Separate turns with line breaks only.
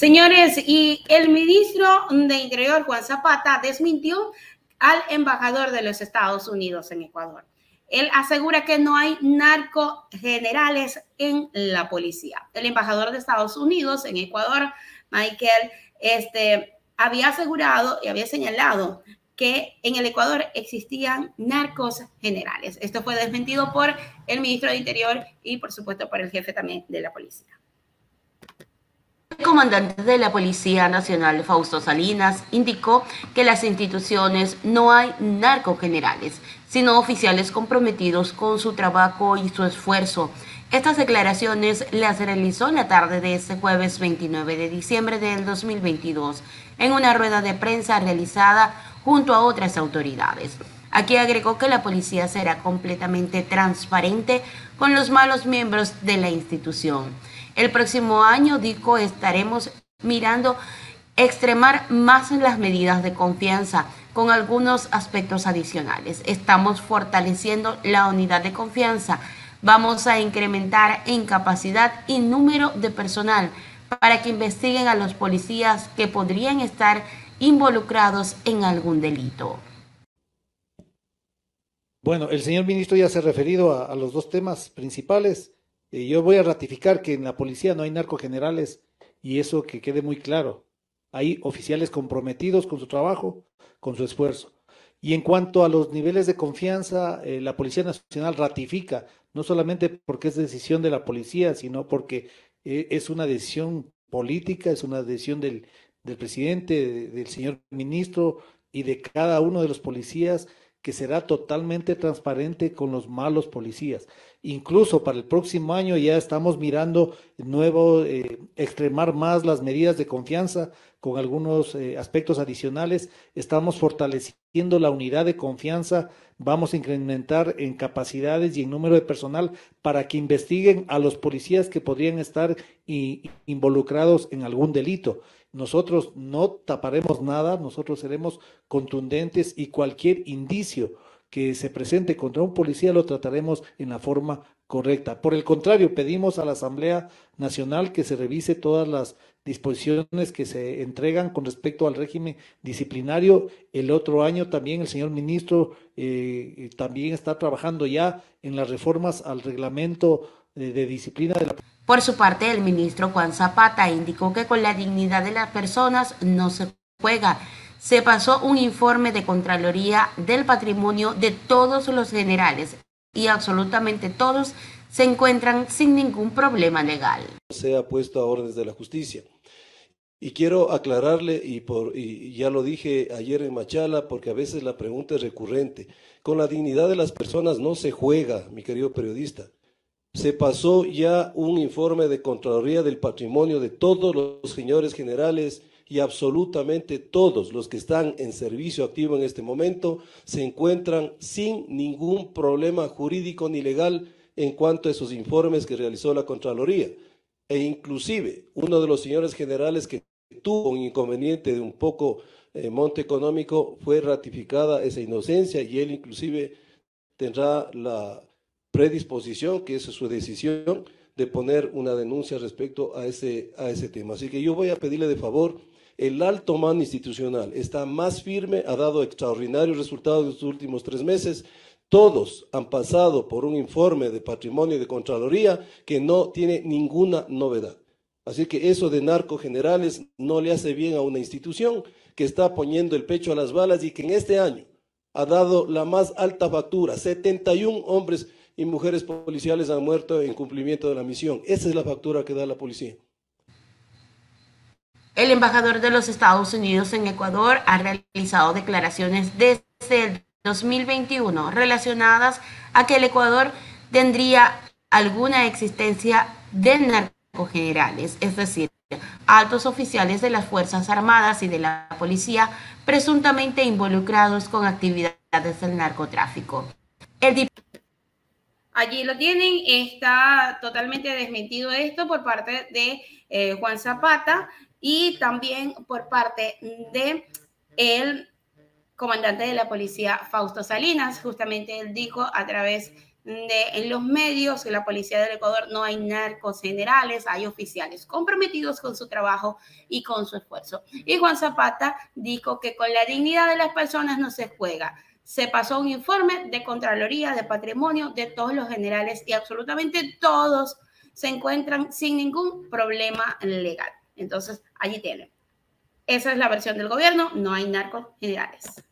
Señores, y el ministro de Interior, Juan Zapata, desmintió al embajador de los Estados Unidos en Ecuador. Él asegura que no hay narcogenerales en la policía. El embajador de Estados Unidos en Ecuador, Michael, este, había asegurado y había señalado que en el Ecuador existían narcos generales. Esto fue desmentido por el ministro de Interior y, por supuesto, por el jefe también de la policía.
Comandante de la Policía Nacional, Fausto Salinas, indicó que las instituciones no hay narcogenerales, sino oficiales comprometidos con su trabajo y su esfuerzo. Estas declaraciones las realizó la tarde de este jueves 29 de diciembre del 2022 en una rueda de prensa realizada junto a otras autoridades. Aquí agregó que la policía será completamente transparente con los malos miembros de la institución. El próximo año, dijo, estaremos mirando extremar más las medidas de confianza con algunos aspectos adicionales. Estamos fortaleciendo la unidad de confianza. Vamos a incrementar en capacidad y número de personal para que investiguen a los policías que podrían estar involucrados en algún delito.
Bueno, el señor ministro ya se ha referido a, los dos temas principales. Eh, yo voy a ratificar que en la policía no hay narcogenerales y eso que quede muy claro. Hay oficiales comprometidos con su trabajo, con su esfuerzo. Y en cuanto a los niveles de confianza, eh, la Policía Nacional ratifica, no solamente porque es decisión de la policía, sino porque eh, es una decisión política, es una decisión del, del presidente, del señor ministro y de cada uno de los policías que será totalmente transparente con los malos policías. Incluso para el próximo año ya estamos mirando nuevo, eh, extremar más las medidas de confianza con algunos eh, aspectos adicionales. Estamos fortaleciendo la unidad de confianza. Vamos a incrementar en capacidades y en número de personal para que investiguen a los policías que podrían estar involucrados en algún delito. Nosotros no taparemos nada, nosotros seremos contundentes y cualquier indicio que se presente contra un policía lo trataremos en la forma correcta. Por el contrario, pedimos a la Asamblea Nacional que se revise todas las disposiciones que se entregan con respecto al régimen disciplinario. El otro año también el señor ministro eh, también está trabajando ya en las reformas al reglamento de, de disciplina de la
por su parte, el ministro Juan Zapata indicó que con la dignidad de las personas no se juega. Se pasó un informe de Contraloría del Patrimonio de todos los generales y absolutamente todos se encuentran sin ningún problema legal.
Se ha puesto a órdenes de la justicia. Y quiero aclararle, y, y ya lo dije ayer en Machala, porque a veces la pregunta es recurrente, con la dignidad de las personas no se juega, mi querido periodista se pasó ya un informe de Contraloría del Patrimonio de todos los señores generales y absolutamente todos los que están en servicio activo en este momento se encuentran sin ningún problema jurídico ni legal en cuanto a esos informes que realizó la Contraloría. E inclusive uno de los señores generales que tuvo un inconveniente de un poco eh, monte económico fue ratificada esa inocencia y él inclusive tendrá la predisposición, que es su decisión, de poner una denuncia respecto a ese, a ese tema. Así que yo voy a pedirle de favor, el alto mando institucional está más firme, ha dado extraordinarios resultados en estos últimos tres meses. Todos han pasado por un informe de patrimonio y de Contraloría que no tiene ninguna novedad. Así que eso de narcogenerales no le hace bien a una institución que está poniendo el pecho a las balas y que en este año ha dado la más alta factura, 71 hombres y mujeres policiales han muerto en cumplimiento de la misión. Esa es la factura que da la policía.
El embajador de los Estados Unidos en Ecuador ha realizado declaraciones desde el 2021 relacionadas a que el Ecuador tendría alguna existencia de narcogenerales, es decir, altos oficiales de las Fuerzas Armadas y de la policía presuntamente involucrados con actividades del narcotráfico.
Allí lo tienen, está totalmente desmentido esto por parte de eh, Juan Zapata y también por parte de el
comandante de la policía, Fausto Salinas. Justamente él dijo a través de en los medios que la policía del Ecuador no hay narcos generales, hay oficiales comprometidos con su trabajo y con su esfuerzo. Y Juan Zapata dijo que con la dignidad de las personas no se juega. Se pasó un informe de Contraloría, de Patrimonio, de todos los generales y absolutamente todos se encuentran sin ningún problema legal. Entonces, allí tienen. Esa es la versión del gobierno, no hay narcos generales.